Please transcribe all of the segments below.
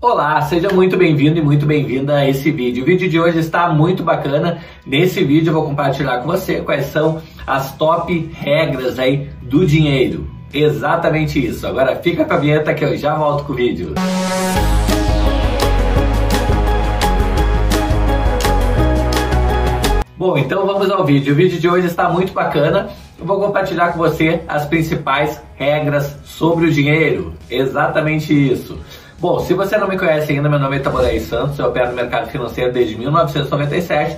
Olá, seja muito bem-vindo e muito bem-vinda a esse vídeo. O vídeo de hoje está muito bacana. Nesse vídeo eu vou compartilhar com você quais são as top regras aí do dinheiro. Exatamente isso. Agora fica com a vinheta que eu já volto com o vídeo. Bom, então vamos ao vídeo. O vídeo de hoje está muito bacana. Eu vou compartilhar com você as principais regras sobre o dinheiro. Exatamente isso. Bom, se você não me conhece ainda, meu nome é Taborei Santos, eu opero no mercado financeiro desde 1997,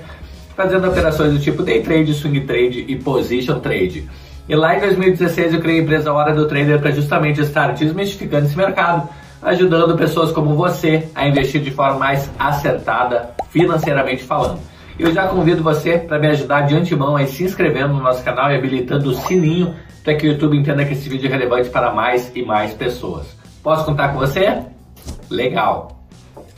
fazendo operações do tipo day trade, swing trade e position trade. E lá em 2016 eu criei a empresa Hora do Trader para justamente estar desmistificando esse mercado, ajudando pessoas como você a investir de forma mais acertada financeiramente falando. Eu já convido você para me ajudar de antemão aí se inscrevendo no nosso canal e habilitando o sininho para que o YouTube entenda que esse vídeo é relevante para mais e mais pessoas. Posso contar com você? Legal!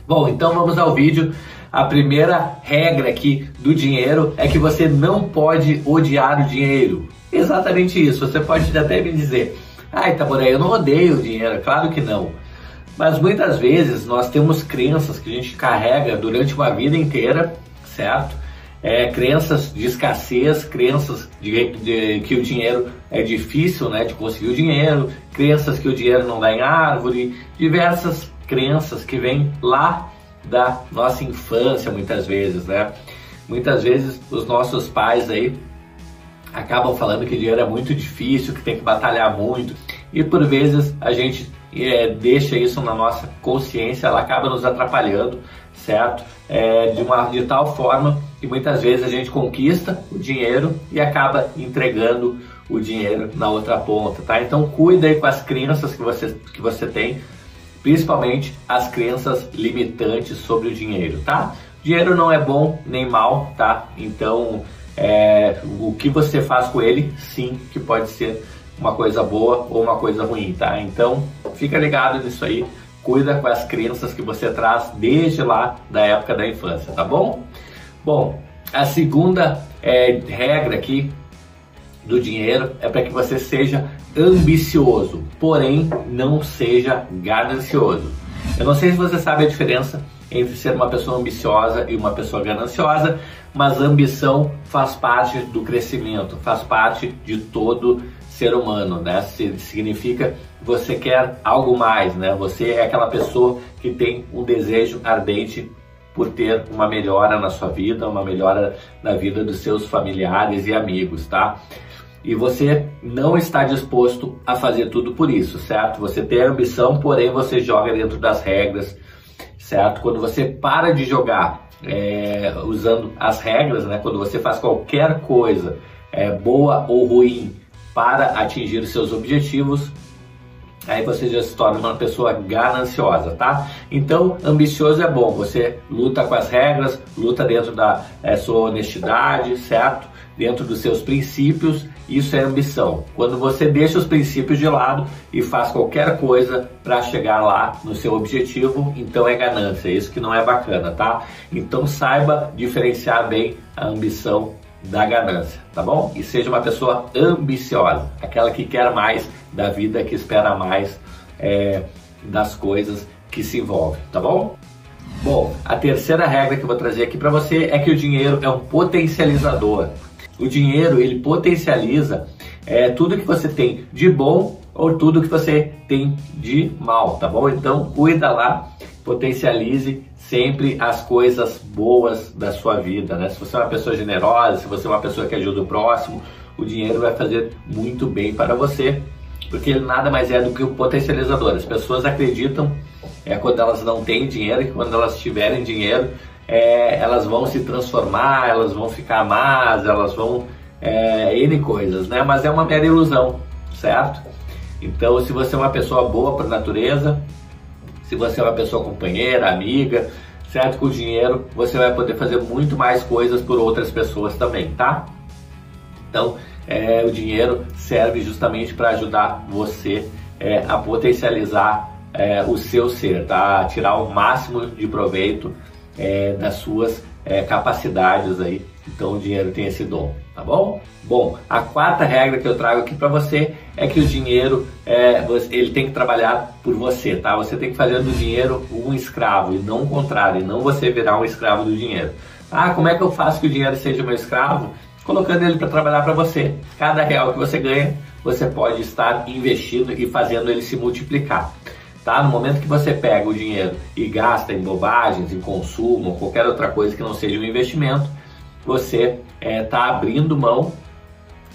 Bom, então vamos ao vídeo. A primeira regra aqui do dinheiro é que você não pode odiar o dinheiro. Exatamente isso. Você pode até me dizer, ai Taboré, eu não odeio o dinheiro. Claro que não. Mas muitas vezes nós temos crenças que a gente carrega durante uma vida inteira certo? É, crenças de escassez, crenças de, de, que o dinheiro é difícil né, de conseguir o dinheiro, crenças que o dinheiro não dá em árvore, diversas crenças que vêm lá da nossa infância muitas vezes, né? Muitas vezes os nossos pais aí acabam falando que dinheiro é muito difícil, que tem que batalhar muito e por vezes a gente é, deixa isso na nossa consciência, ela acaba nos atrapalhando, certo? É, de, uma, de tal forma que muitas vezes a gente conquista o dinheiro e acaba entregando o dinheiro na outra ponta, tá? Então cuida aí com as crenças que você, que você tem, principalmente as crenças limitantes sobre o dinheiro, tá? Dinheiro não é bom nem mal, tá? Então é, o que você faz com ele, sim, que pode ser uma coisa boa ou uma coisa ruim, tá? Então fica ligado nisso aí cuida com as crenças que você traz desde lá da época da infância, tá bom? Bom, a segunda é, regra aqui do dinheiro é para que você seja ambicioso, porém não seja ganancioso. Eu não sei se você sabe a diferença entre ser uma pessoa ambiciosa e uma pessoa gananciosa, mas ambição faz parte do crescimento, faz parte de todo ser humano, né? Significa você quer algo mais, né? Você é aquela pessoa que tem um desejo ardente por ter uma melhora na sua vida, uma melhora na vida dos seus familiares e amigos, tá? E você não está disposto a fazer tudo por isso, certo? Você tem ambição, porém você joga dentro das regras, certo? Quando você para de jogar é, usando as regras, né? Quando você faz qualquer coisa, é, boa ou ruim, para atingir os seus objetivos, aí você já se torna uma pessoa gananciosa, tá? Então, ambicioso é bom, você luta com as regras, luta dentro da é, sua honestidade, certo? Dentro dos seus princípios, isso é ambição. Quando você deixa os princípios de lado e faz qualquer coisa para chegar lá no seu objetivo, então é ganância, isso que não é bacana, tá? Então saiba diferenciar bem a ambição da ganância, tá bom? E seja uma pessoa ambiciosa, aquela que quer mais da vida, que espera mais é, das coisas que se envolvem, tá bom? Bom, a terceira regra que eu vou trazer aqui para você é que o dinheiro é um potencializador. O dinheiro ele potencializa é, tudo que você tem de bom ou tudo que você tem de mal, tá bom? Então cuida lá, potencialize sempre as coisas boas da sua vida, né? Se você é uma pessoa generosa, se você é uma pessoa que ajuda o próximo, o dinheiro vai fazer muito bem para você, porque ele nada mais é do que um potencializador. As pessoas acreditam é quando elas não têm dinheiro que quando elas tiverem dinheiro é, elas vão se transformar, elas vão ficar más, elas vão é, N coisas, né? Mas é uma mera ilusão, certo? Então, se você é uma pessoa boa por natureza, se você é uma pessoa companheira, amiga, certo? Com dinheiro você vai poder fazer muito mais coisas por outras pessoas também, tá? Então, é, o dinheiro serve justamente para ajudar você é, a potencializar é, o seu ser, tá? A tirar o máximo de proveito é, das suas é, capacidades aí, então o dinheiro tem esse dom, tá bom? Bom, a quarta regra que eu trago aqui para você é que o dinheiro é, ele tem que trabalhar por você, tá? Você tem que fazer do dinheiro um escravo e não o contrário, e não você virar um escravo do dinheiro. Ah, como é que eu faço que o dinheiro seja meu escravo? Colocando ele para trabalhar para você. Cada real que você ganha, você pode estar investindo e fazendo ele se multiplicar. Tá? No momento que você pega o dinheiro e gasta em bobagens, em consumo, qualquer outra coisa que não seja um investimento, você está é, tá abrindo mão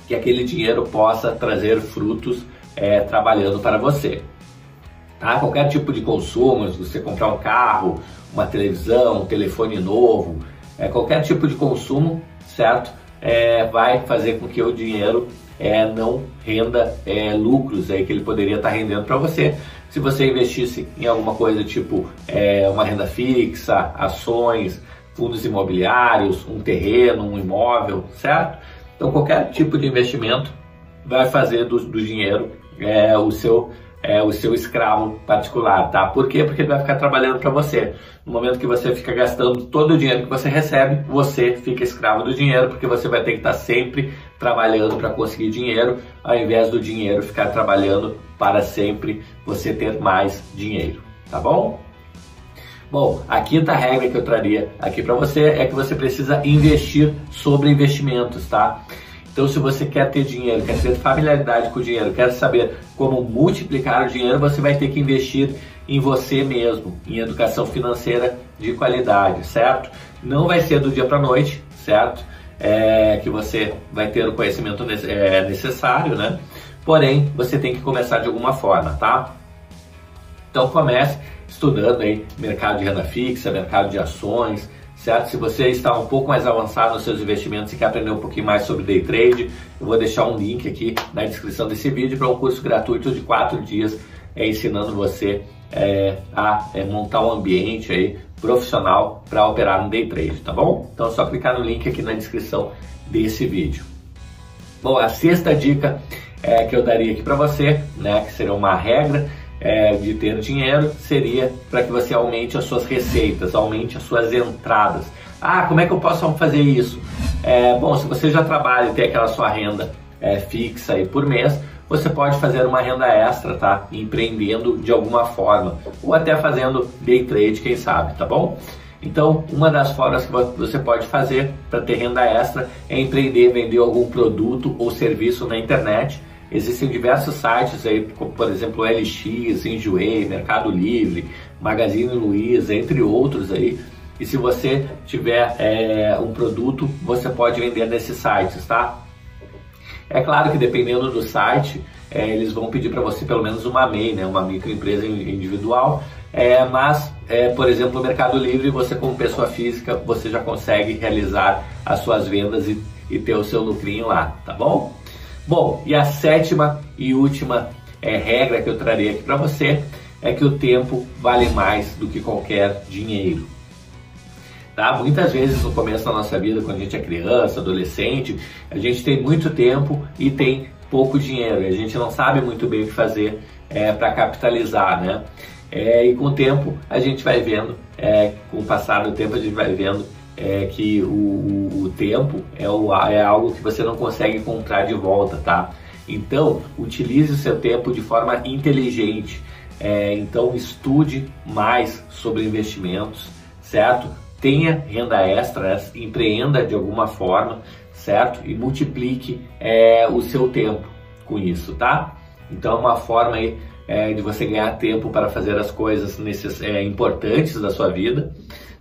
que aquele dinheiro possa trazer frutos é, trabalhando para você. Tá? Qualquer tipo de consumo, se você comprar um carro, uma televisão, um telefone novo, é, qualquer tipo de consumo, certo? É, vai fazer com que o dinheiro é, não renda é, lucros aí que ele poderia estar rendendo para você se você investisse em alguma coisa tipo é, uma renda fixa, ações, fundos imobiliários, um terreno, um imóvel, certo? Então qualquer tipo de investimento vai fazer do, do dinheiro é, o seu é, o seu escravo particular, tá? Por quê? Porque ele vai ficar trabalhando para você. No momento que você fica gastando todo o dinheiro que você recebe, você fica escravo do dinheiro, porque você vai ter que estar tá sempre trabalhando para conseguir dinheiro, ao invés do dinheiro ficar trabalhando para sempre você ter mais dinheiro, tá bom? Bom, a quinta regra que eu traria aqui para você é que você precisa investir sobre investimentos, tá? Então, se você quer ter dinheiro, quer ter familiaridade com o dinheiro, quer saber como multiplicar o dinheiro, você vai ter que investir em você mesmo, em educação financeira de qualidade, certo? Não vai ser do dia para noite, certo? É, que você vai ter o conhecimento é, necessário, né? Porém, você tem que começar de alguma forma, tá? Então comece estudando aí mercado de renda fixa, mercado de ações, certo? Se você está um pouco mais avançado nos seus investimentos e quer aprender um pouquinho mais sobre day trade, eu vou deixar um link aqui na descrição desse vídeo para um curso gratuito de quatro dias é, ensinando você é, a é, montar um ambiente aí profissional para operar no day trade, tá bom? Então é só clicar no link aqui na descrição desse vídeo. Bom, a sexta dica é, que eu daria aqui para você, né, que seria uma regra, é, de ter dinheiro seria para que você aumente as suas receitas, aumente as suas entradas. Ah, como é que eu posso fazer isso? É, bom, se você já trabalha e tem aquela sua renda é, fixa aí por mês, você pode fazer uma renda extra, tá? Empreendendo de alguma forma, ou até fazendo day trade, quem sabe, tá bom? Então, uma das formas que você pode fazer para ter renda extra é empreender, vender algum produto ou serviço na internet Existem diversos sites aí, como por exemplo LX, Enjoei, Mercado Livre, Magazine Luiza, entre outros aí. E se você tiver é, um produto, você pode vender nesses sites, tá? É claro que dependendo do site, é, eles vão pedir para você pelo menos uma MEI, né, uma microempresa individual. É, mas, é, por exemplo, no Mercado Livre, você como pessoa física, você já consegue realizar as suas vendas e, e ter o seu lucrinho lá, tá bom? Bom, e a sétima e última é, regra que eu trarei aqui para você é que o tempo vale mais do que qualquer dinheiro. Tá? Muitas vezes no começo da nossa vida, quando a gente é criança, adolescente, a gente tem muito tempo e tem pouco dinheiro. E a gente não sabe muito bem o que fazer é, para capitalizar, né? É, e com o tempo a gente vai vendo, é, com o passar do tempo a gente vai vendo é que o, o tempo é, o, é algo que você não consegue comprar de volta, tá? Então, utilize o seu tempo de forma inteligente. É, então, estude mais sobre investimentos, certo? Tenha renda extra, né? empreenda de alguma forma, certo? E multiplique é, o seu tempo com isso, tá? Então, é uma forma aí é, de você ganhar tempo para fazer as coisas necess... é, importantes da sua vida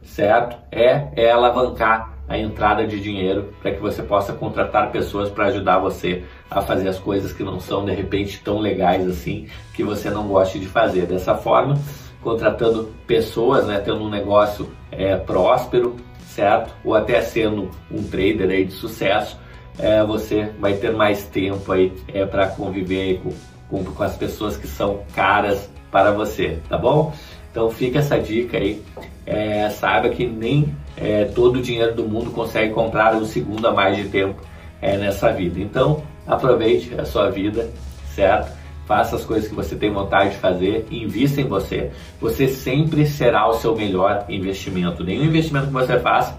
certo? É, é alavancar a entrada de dinheiro para que você possa contratar pessoas para ajudar você a fazer as coisas que não são de repente tão legais assim, que você não goste de fazer. Dessa forma, contratando pessoas, né, tendo um negócio é, próspero, certo? Ou até sendo um trader aí de sucesso, é, você vai ter mais tempo aí é, para conviver com, com, com as pessoas que são caras para você, tá bom? Então fica essa dica aí. É, saiba que nem é, todo o dinheiro do mundo consegue comprar um segundo a mais de tempo é, nessa vida. Então aproveite a sua vida, certo? Faça as coisas que você tem vontade de fazer, invista em você. Você sempre será o seu melhor investimento. Nenhum investimento que você faça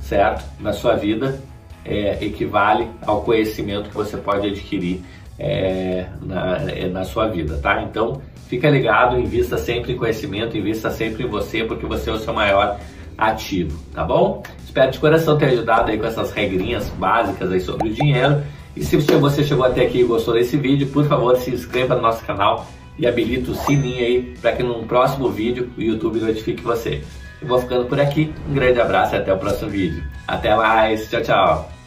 certo? Na sua vida é, equivale ao conhecimento que você pode adquirir é, na, na sua vida, tá? Então, fica ligado, invista sempre em conhecimento, invista sempre em você, porque você é o seu maior ativo, tá bom? Espero de coração ter ajudado aí com essas regrinhas básicas aí sobre o dinheiro. E se você chegou até aqui e gostou desse vídeo, por favor, se inscreva no nosso canal e habilita o sininho aí para que no próximo vídeo o YouTube notifique você. Eu vou ficando por aqui, um grande abraço e até o próximo vídeo. Até mais, tchau, tchau!